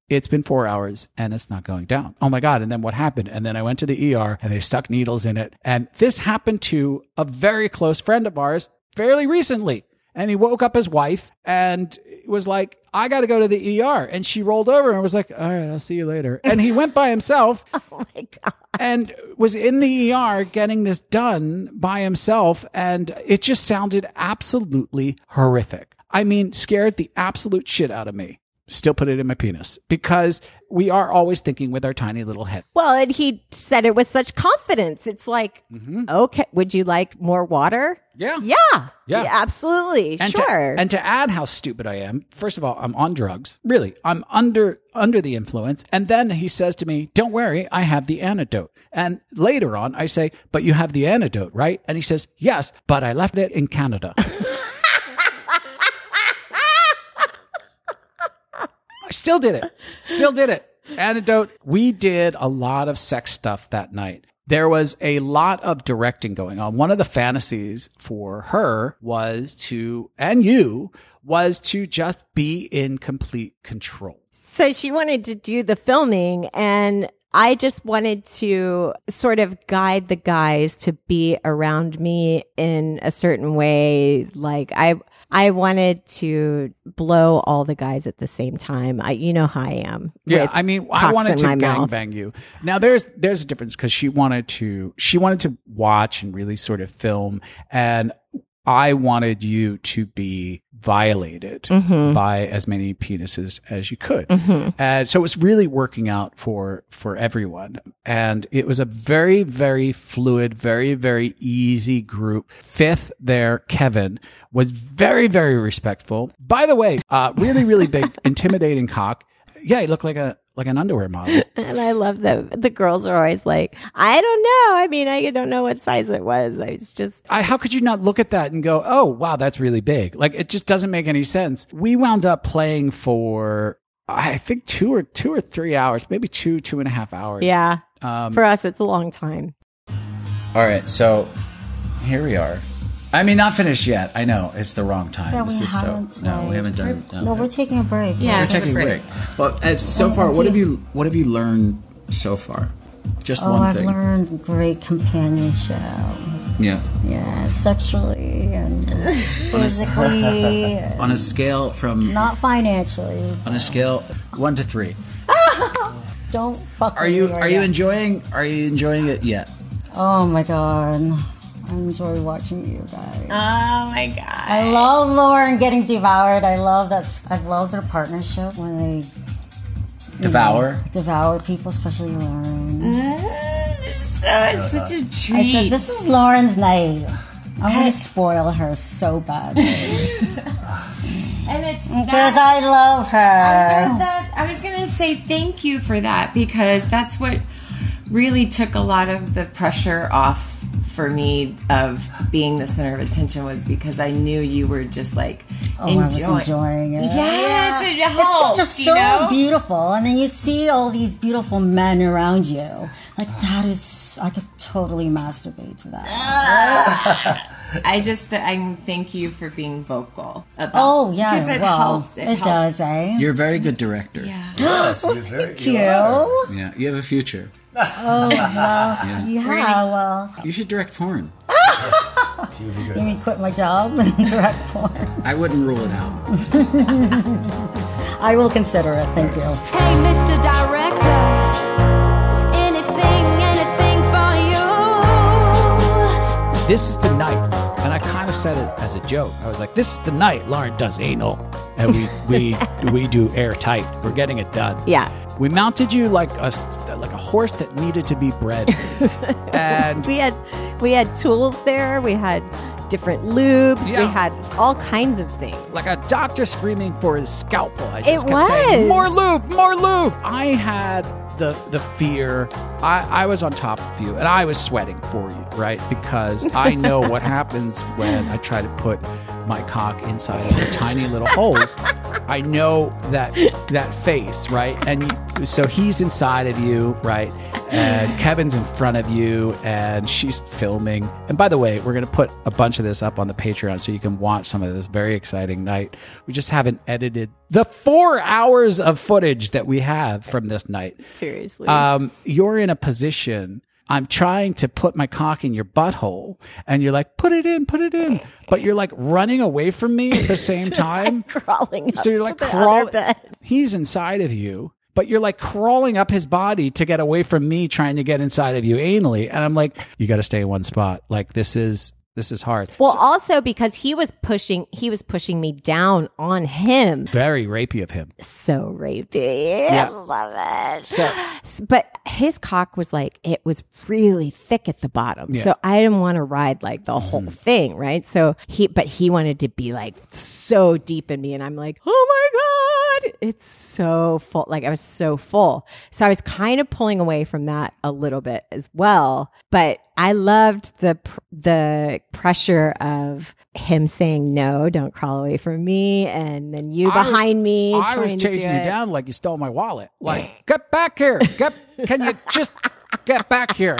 it's been four hours and it's not going down. Oh my God. And then what happened? And then I went to the ER and they stuck needles in it. And this happened to a very close friend of ours fairly recently. And he woke up his wife and was like, I got to go to the ER. And she rolled over and was like, all right, I'll see you later. And he went by himself [LAUGHS] Oh my God. and was in the ER getting this done by himself. And it just sounded absolutely horrific. I mean, scared the absolute shit out of me. Still put it in my penis because we are always thinking with our tiny little head. Well, and he said it with such confidence. It's like, mm-hmm. okay, would you like more water? Yeah. Yeah. Yeah. absolutely. And sure. To, and to add how stupid I am, first of all, I'm on drugs. Really, I'm under under the influence. And then he says to me, "Don't worry, I have the antidote." And later on, I say, "But you have the antidote, right?" And he says, "Yes, but I left it in Canada." [LAUGHS] I still did it. Still did it. Antidote. We did a lot of sex stuff that night. There was a lot of directing going on. One of the fantasies for her was to, and you, was to just be in complete control. So she wanted to do the filming and I just wanted to sort of guide the guys to be around me in a certain way. Like I, I wanted to blow all the guys at the same time. I, you know how I am. Yeah, I mean, I wanted to my gang bang you. Now there's there's a difference because she wanted to she wanted to watch and really sort of film, and I wanted you to be violated Mm-hmm. by as many penises as you could, and so it was really working out for for everyone. And it was a very very fluid, very very easy group. Fifth there, Kevin was very very respectful. By the way, uh, really really big, [LAUGHS] intimidating cock. Yeah, he looked like a like an underwear model. [LAUGHS] And I love that the girls are always like, I don't know. I mean, I don't know what size it was. I was just, I, how could you not look at that and go, "Oh, wow, that's really big"? Like it just doesn't make any sense. We wound up playing for I think two or two or three hours, maybe two two and a half hours. yeah. Um, For us, it's a long time. All right, so here we are. I mean, not finished yet. I know it's the wrong time. Yeah, this we is haven't. so no, we haven't done. No, No, we're taking a break. Yeah. we're taking a break. break. Well, uh, so Oh, far, what have you- you what have you learned so far? Just Oh, one I've thing. learned great companionship. Yeah. Yeah, sexually and [LAUGHS] physically, [LAUGHS] On a scale from not financially. on a scale one to three, [LAUGHS] Don't fuck. are with you me right are you enjoying are you enjoying it yet? Oh my god, I enjoy watching you guys. Oh my god. I love Lauren getting devoured. I love that. I love their partnership when they Devour. know, devour people, especially Lauren. Mm, so it's such a I said, treat. "This is Lauren's night. I'm gonna spoil her so bad [LAUGHS] and it's because I love her." that I was gonna say thank you for that because that's what really took a lot of the pressure off for me of being the center of attention was because I knew you were just like Oh, I was enjoying. enjoying it. Yes, it It's just you so know? beautiful, and then you see all these beautiful men around you. Like that is, I could totally masturbate to that. [LAUGHS] [LAUGHS] I just I thank you for being vocal. About, Oh yeah, it well, helped. it, helped. does, eh? You're a very good director. Yeah. [GASPS] Thank you. Yeah, you have a future. Oh well, [LAUGHS] yeah. Well, You should direct porn. [LAUGHS] you mean quit my job [LAUGHS] and direct porn? I wouldn't rule it out. I will consider it. Thank you. Hey, Mr. Director, anything, anything for you. this is the night, and I kind of said it as a joke. I was like, "This is the night Lauren does anal, and we we [LAUGHS] we do airtight. We're getting it done." Yeah. We mounted you like a like a horse that needed to be bred, [LAUGHS] and We had, we had tools there. We had different lubes. Yeah. We had all kinds of things. like a doctor screaming for his scalpel. I just It kept saying, was. more lube, more lube. I had the the fear. I, I was on top of you, and I was sweating for you, right? Because I know what [LAUGHS] happens when I try to put my cock inside of the tiny little holes. I know that that face, right? And you, so he's inside of you, right? And Kevin's in front of you, and she's filming. And by the way, we're gonna put a bunch of this up on the Patreon so you can watch some of this very exciting night. We just haven't edited the four hours of footage that we have from this night. Seriously. Um, you're in a position. I'm trying to put my cock in your butthole, and you're like, "Put it in, put it in," but you're like running away from me at the same [LAUGHS] time. crawling up So you're like crawling. He's inside of you, but you're like crawling up his body to get away from me trying to get inside of you anally. And I'm like, you got to stay in one spot. Like this is this is hard. Well, also because he was pushing, he was pushing me down on him. Very rapey of him. So rapey. Yeah. I love it. So But his cock was like, it was really thick at the bottom. Yeah. So I didn't want to ride like the whole mm-hmm. thing, right? So he, but he wanted to be like so deep in me. And I'm like, oh my God, it's so full. Like I was so full. So I was kind of pulling away from that a little bit as well. But I loved the, pr- the pressure of him saying, no, don't crawl away from me. And then you I was- behind me. I was chasing you down like you stole my wallet. Like, get back here. Get. Can you just get back here?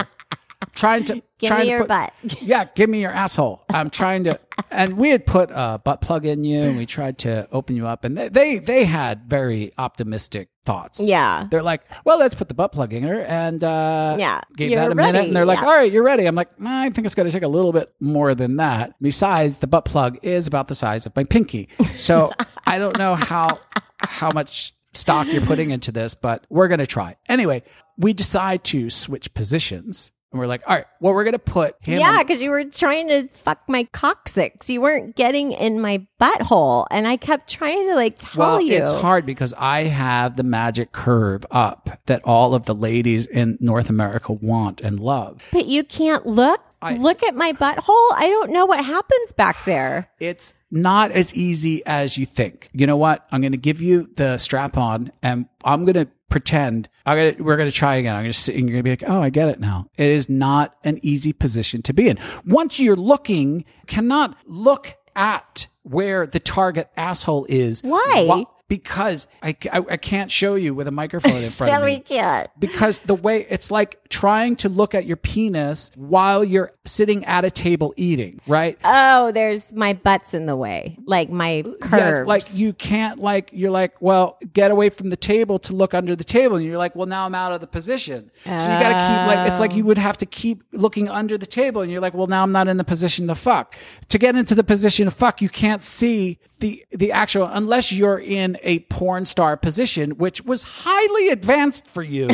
Trying to Give trying me to your put- butt. [LAUGHS] Yeah, give me your asshole. I'm trying to. And we had put a butt plug in you, and we tried to open you up, and they they, they had very optimistic thoughts. Yeah. they're like, well, let's put the butt plug in her, and uh, Yeah, gave you're that a minute, and they're like, yeah. all right, you're ready. I'm like, "Nah, I think it's going to take a little bit more than that. Besides, the butt plug is about the size of my pinky, so [LAUGHS] I don't know how how much stock you're putting into this, but we're going to try. Anyway, we decide to switch positions. And we're like, all right, well, we're going to put him. Yeah, on- because you were trying to fuck my coccyx. You weren't getting in my butthole. And I kept trying to like tell well, you. it's hard because I have the magic curve up that all of the ladies in North America want and love. But you can't look. I- look at my butthole. I don't know what happens back there. It's not as easy as you think. You know what? I'm going to give you the strap on and I'm going to pretend I'm to, we're going to try again. I'm going to sit and you're going to be like, Oh, I get it now. It is not an easy position to be in. Once you're looking, cannot look at where the target asshole is. Why? Because I, I, I can't show you with a microphone in front of [LAUGHS] me we can't. because the way it's like trying to look at your penis while you're sitting at a table eating, right? Oh, there's my butt's in the way. Like my curves. Yes, like you can't like you're like, well, get away from the table to look under the table, and you're like, well, now I'm out of the position. So you got to keep like it's like you oh. would have to keep looking under the table, and you're like, well, now I'm not in the position to fuck. To get into the position to fuck, you can't see the the actual unless you're in a porn star position, which was highly advanced for you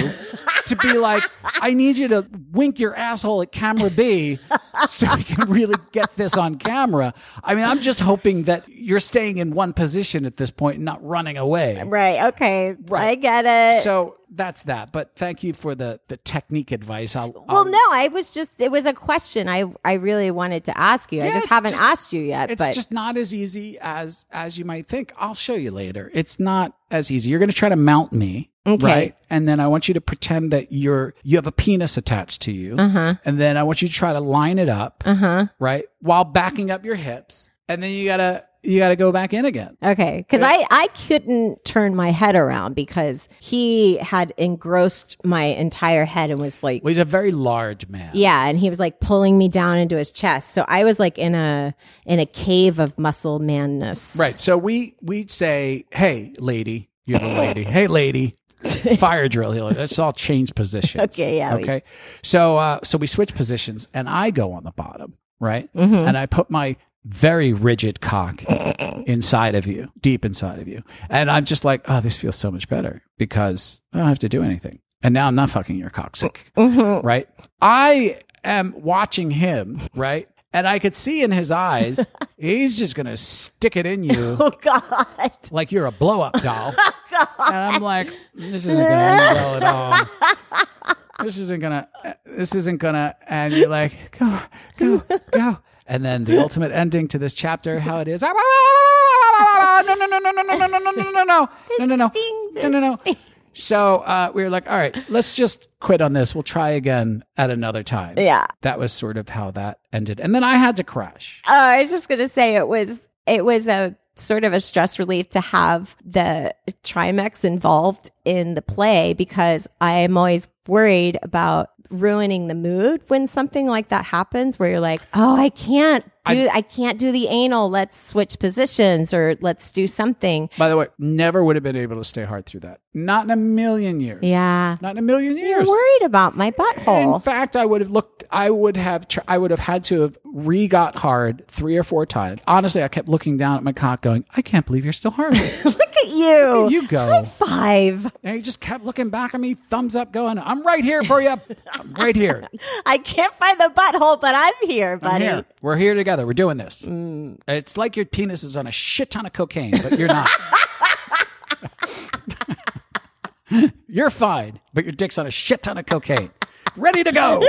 to be like, [LAUGHS] I need you to wink your asshole at camera B so we can really get this on camera. I mean, I'm just hoping that you're staying in one position at this point and not running away. right. Okay. Right. I get it. So that's that. But thank you for the the technique advice. I'll, well, I'll- no, I was just, it was a question I, I really wanted to ask you. I just haven't just- asked you yet. It's but just not as easy as as you might think. I'll show you later. It's not as easy. You're going to try to mount me, Okay. right? And then I want you to pretend that you're you have a penis attached to you, uh-huh. and then I want you to try to line it up, uh-huh. right, while backing up your hips, and then you gotta you gotta go back in again. Okay, because I I couldn't turn my head around because he had engrossed my entire head and was like, Well, he's a very large man. yeah, and he was like pulling me down into his chest. So I was like in a in a cave of muscle manness. Right. So we we'd say, "Hey, lady, you're the lady. hey, lady." [LAUGHS] Fire drill here. Let's all change positions. Okay, yeah, we- Okay. So uh so we switch positions and I go on the bottom, right? Mm-hmm. And I put my very rigid cock inside of you, deep inside of you. And I'm just like, oh, this feels so much better because I don't have to do anything. And now I'm not fucking your coccyx, Mm-hmm. right? I am watching him, right? And I could see in his eyes, [LAUGHS] he's just going to stick it in you Oh God. like you're a blow up doll. [LAUGHS] and I'm like, this isn't gonna end well at all. This isn't gonna. This isn't gonna. And you're like, go, go, go. And then the ultimate ending to this chapter, how it is. No, no, no, no, no, no, no, no, no, no, no, no, no, no, no, no, no, no, no. it stings. So uh, we were like, all right, let's just quit on this. We'll try again at another time. Yeah. That was sort of how that ended. And then I had to crash. Oh, I was just gonna say it was it was a sort of a stress relief to have the Trimix involved in the play because I am always worried about ruining the mood when something like that happens where you're like, oh, I can't do I, can't do the anal. Let's switch positions or let's do something. By the way, never would have been able to stay hard through that. Not in a million years. Yeah. Not in a million You're years. worried about my butthole. In fact, I would have looked. I would have. Tr- I would have had to have re got hard three or four times. Honestly, I kept looking down at my cock, going, "I can't believe you're still hard." [LAUGHS] Look at you. you go. Five. And he just kept looking back at me, thumbs up, going, "I'm right here for you. [LAUGHS] I'm right here. I can't find the butthole, but I'm here, I'm buddy. here. We're here together. We're doing this. Mm. It's like your penis is on a shit ton of cocaine, but you're not." [LAUGHS] You're fine, but your dick's on a shit ton of cocaine. Ready to go.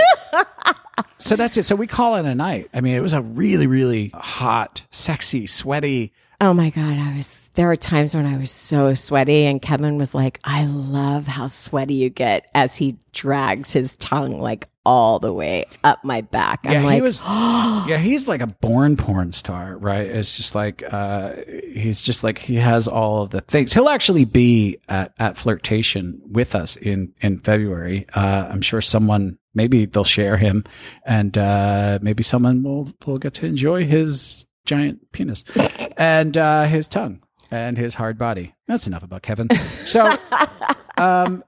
[LAUGHS] so that's it. So we call it a night. I mean, it was a really, really hot, sexy, sweaty, Oh my God. I was, there were times when I was so sweaty and Kevin was like, I love how sweaty you get as he drags his tongue like all the way up my back. I'm yeah, like, he was. [GASPS] yeah, he's like a born porn star, right? It's just like uh, he's just like he has all of the things. He'll actually be at, at flirtation with us in in February. Uh, I'm sure someone maybe they'll share him, and uh, maybe someone will will get to enjoy his giant penis [LAUGHS] and uh, his tongue and his hard body. That's enough about Kevin. So. [LAUGHS] Um,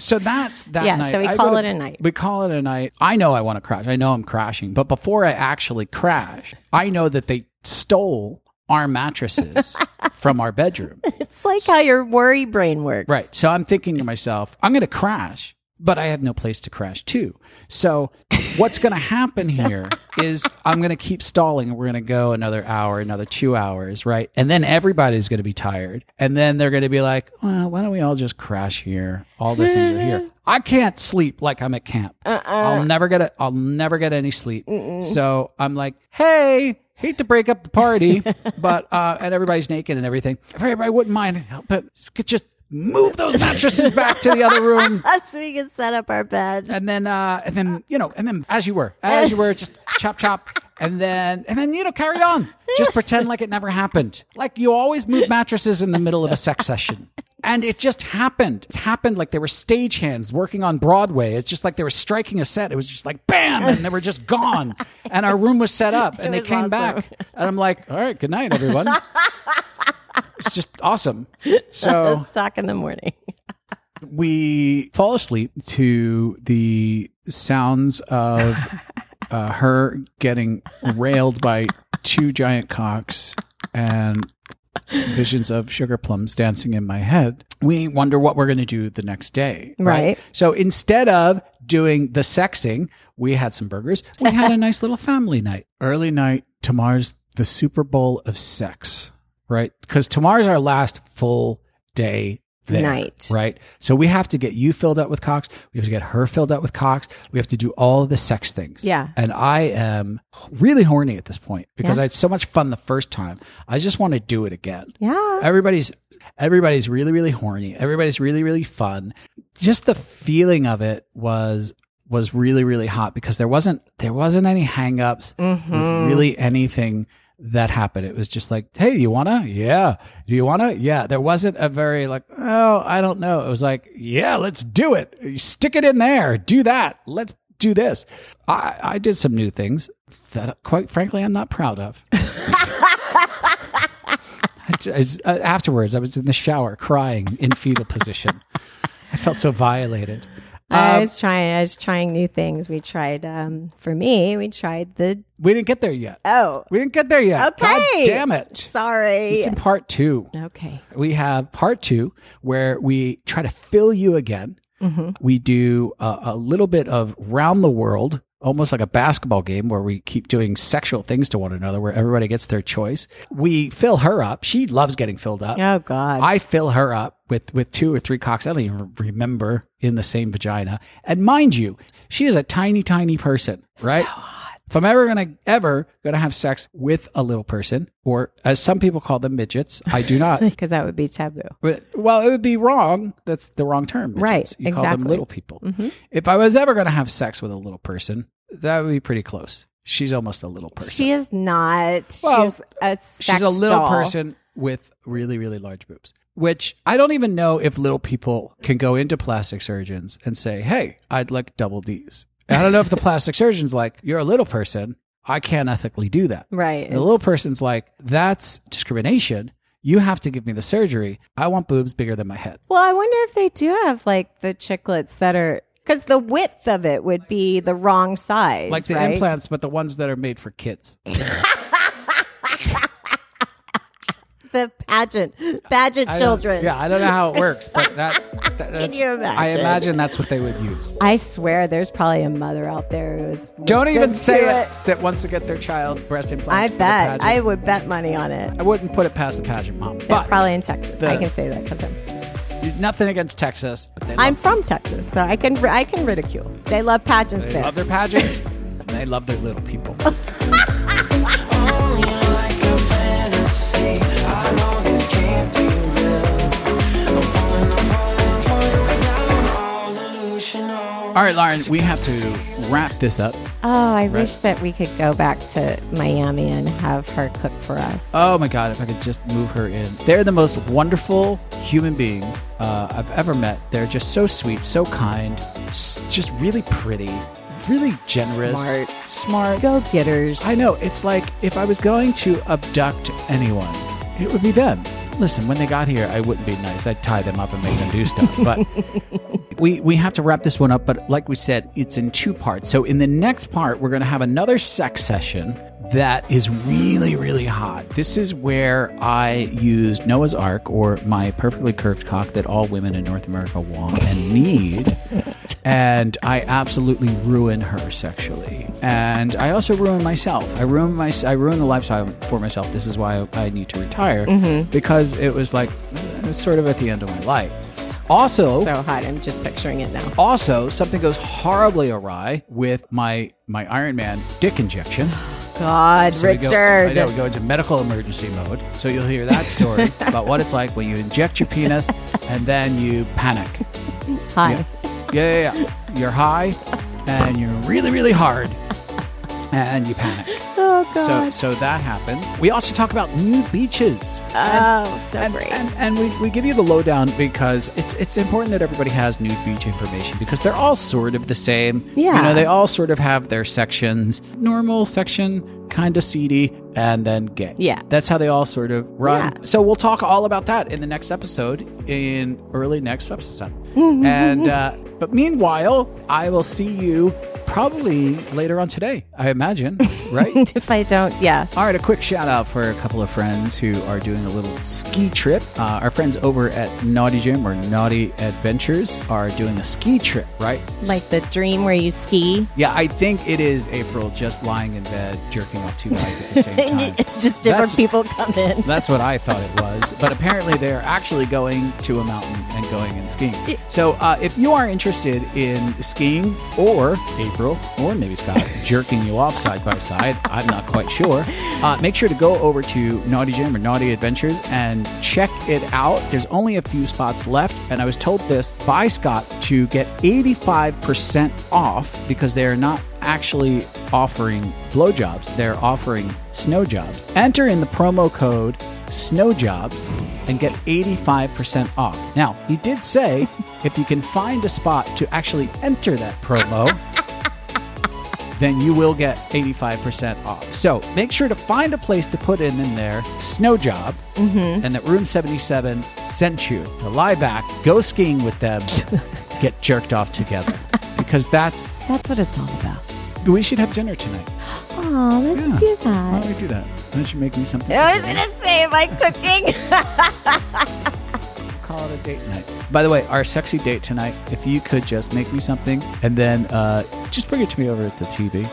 so that's that Yeah, night. so we I call it a night. We call it a night. I know I want to crash. I know I'm crashing, but before I actually crash, I know that they stole our mattresses [LAUGHS] from our bedroom. it's like how your worry brain works. Right. So I'm thinking to myself, I'm going to crash, but I have no place to crash to. So what's going to happen here is I'm going to keep stalling and we're going to go another hour, another two hours, right? And then everybody's going to be tired. And then they're going to be like, well, why don't we all just crash here? All the things are here. I can't sleep like I'm at camp. I'll never get it. I'll never get any sleep. So I'm like, hey, hate to break up the party, [LAUGHS] but uh, and everybody's naked and everything. If everybody wouldn't mind, but just move those mattresses back to the other room, [LAUGHS] so we can set up our bed. and then uh, and then you know, and then as you were, as you were, just [LAUGHS] chop chop, and then and then you know, carry on. Just pretend like it never happened. Like you always move mattresses in the middle of a sex session. And it just happened. It happened like they were stagehands working on Broadway. It's just like they were striking a set. It was just like bam, and they were just gone. And our room was set up, and they came awesome. back. And I'm like, all right, good night, everyone. [LAUGHS] it's just awesome. [LAUGHS] So sock in the morning. [LAUGHS] we fall asleep to the sounds of [LAUGHS] uh, her getting railed by two giant cocks and visions of sugar plums dancing in my head. We wonder what we're going to do the next day. Right. So instead of doing the sexing, we had some burgers. We had a nice little family night. Early night, tomorrow's the Super Bowl of sex, right? Because tomorrow's our last full day there, Night. right? So we have to get you filled up with cocks. We have to get her filled up with cocks. We have to do all the sex things. Yeah. And I am really horny at this point because Yeah. I had so much fun the first time. I just want to do it again. Yeah. Everybody's everybody's really really horny. Everybody's really really fun. Just the feeling of it was was really really hot because there wasn't there wasn't any hangups Mm-hmm. with really anything that happened. It was just like, "Hey, you wanna? Yeah. Do you wanna? Yeah." There wasn't a very like, "Oh, I don't know." It was like, "Yeah, let's do it. Stick it in there. Do that. Let's do this." I I did some new things that quite frankly I'm not proud of. [LAUGHS] I just- uh, afterwards, I was in the shower crying in fetal position. I felt so violated. I Um, was trying. I was trying new things. We tried. Um, for me, we tried the. we didn't get there yet. Oh, We didn't get there yet. okay. God damn it. Sorry. It's in part two. Okay. We have part two where we try to fill you again. Mm-hmm. We do a, a little bit of round the world, almost like a basketball game where we keep doing sexual things to one another, where everybody gets their choice. We fill her up. She loves getting filled up. Oh God. I fill her up with, with two or three cocks. I don't even remember in the same vagina. And mind you, she is a tiny, tiny person, right? If I'm ever gonna ever gonna have sex with a little person, or as some people call them midgets, I do not. [LAUGHS] because that would be taboo. But- well, it would be wrong. That's the wrong term. midgets. Right, You call them little people. Mm-hmm. If I was ever gonna have sex with a little person, that would be pretty close. She's almost a little person. She is not. Well, she's a She's a little doll. person with really, really large boobs, which I don't even know if little people can go into plastic surgeons and say, Hey, I'd like double D's. And I don't know if the plastic surgeon's like, You're a little person. I can't ethically do that. Right. And the little person's like, That's discrimination. You have to give me the surgery. I want boobs bigger than my head. Well, I wonder if they do have like the chiclets that are because the width of it would be the wrong size, Like the right? implants, but the ones that are made for kids. [LAUGHS] the pageant, pageant I children. Yeah, I don't know how it works, but that, [LAUGHS] that that's, you I imagine? imagine that's what they would use. I swear, there's probably a mother out there who's Don't even say it. it. That wants to get their child breast implants. I bet. I would bet money on it. I wouldn't put it past the pageant mom. But probably in Texas. the- I can say that because I'm. nothing against Texas. But they I'm from Texas, so I can I can ridicule. They love pageants they there. love their pageants. [LAUGHS] and they love their little people. [LAUGHS] All right, Lauren, we have to wrap this up. Oh, I wish that we could go back to Miami and have her cook for us. Oh my God, if I could just move her in. They're the most wonderful human beings uh, I've ever met. They're just so sweet, so kind, s- just really pretty, really generous, Smart. smart. Go getters. I know. It's like if I was going to abduct anyone, it would be them. Listen, when they got here, I wouldn't be nice. I'd tie them up and make them do stuff. But [LAUGHS] we we have to wrap this one up. But like we said, it's in two parts. So in the next part, we're going to have another sex session that is really really hot. This is where I used Noah's Ark or my perfectly curved cock that all women in North America want and need. [LAUGHS] And I absolutely ruin her sexually, and I also ruin myself. I ruin my, I ruin the lifestyle for myself. This is why I, I need to retire mm-hmm. because it was like it was sort of at the end of my life. Also, so hot. I'm just picturing it now. also something goes horribly awry with my my Iron Man dick injection. [GASPS] God, So we go- Richard. I know we go into medical emergency mode. So you'll hear that story [LAUGHS] about what it's like when you inject your penis and then you panic. Hi. Yeah. Yeah, yeah, yeah. You're high and you're really, really hard and you panic. Oh So, God. so so that happens. We also talk about new beaches. oh, so And, great. and, and we, we give you the lowdown because it's it's important that everybody has nude beach information because they're all sort of the same. Yeah. You know, they all sort of have their sections. Normal section, kind of seedy, and then gay. Yeah. That's how they all sort of run. Yeah. So we'll talk all about that in the next episode, in early next episode. [LAUGHS] and uh, but meanwhile, I will see you probably later on today, I imagine, [LAUGHS] right? [LAUGHS] if I don't, yeah. All right, a quick shout out for a couple of friends who are doing a little ski trip. Uh, our friends over at Naughty Gym or Naughty Adventures are doing a ski trip, right? Like the dream where you ski. Yeah, I think it is April just lying in bed jerking off two guys at the same [LAUGHS] time. Just different That's- people come in. That's what I thought it was. But apparently, they're actually going to a mountain and going and skiing. So, uh, if you are interested in skiing or April or maybe Scott [LAUGHS] jerking you off side by side, I'm not quite sure, uh, make sure to go over to Naughty Gym or Naughty Adventures and check it out. There's only a few spots left. And I was told this by Scott to get 85% off because they are not actually offering blowjobs, they're offering snow jobs. Enter in the promo code SNOWJOBS and get 85% off. Now, he did say [LAUGHS] if you can find a spot to actually enter that promo, then you will get 85% off. So make sure to find a place to put in in there, snow job, mm-hmm. and that Room 77 sent you to lie back, go skiing with them, [LAUGHS] get jerked off together. Because that's, That's what it's all about. We should have dinner tonight. Oh, let's Yeah. do that. Why don't we do that? Why don't you make me something? I was gonna say, am I cooking? [LAUGHS] call it a date night. By the way, our sexy date tonight, if you could just make me something and then uh, just bring it to me over at the TV.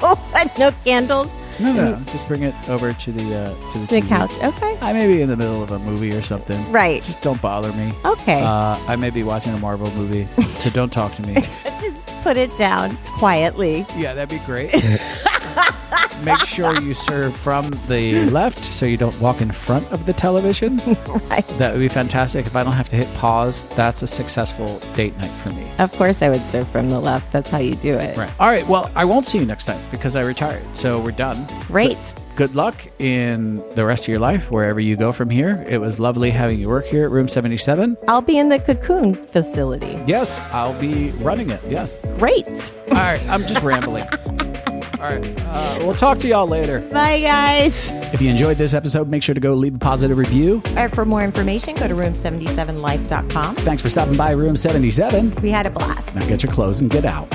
[LAUGHS] no candles. No, no, no. Just bring it over to the uh, to the, The couch. Okay. I may be in the middle of a movie or something. Right. Just don't bother me. Okay. Uh, I may be watching a Marvel movie, so don't talk to me. [LAUGHS] Just put it down quietly. Yeah, that'd be great. [LAUGHS] Make sure you serve from the left so you don't walk in front of the television. [LAUGHS] Right. That would be fantastic. If I don't have to hit pause, that's a successful date night for me. Of course, I would serve from the left. That's how you do it. Right. All right. Well, I won't see you next time because I retired. So we're done. Great. Good luck in the rest of your life, wherever you go from here. It was lovely having you work here at Room 77. I'll be in the cocoon facility. Yes, I'll be running it. Yes. Great. All right. I'm just rambling. All right. Uh, we'll talk to y'all later. Bye, guys. If you enjoyed this episode, make sure to go leave a positive review. Or for more information, go to room77life.com. Thanks for stopping by Room 77. We had a blast. Now get your clothes and get out.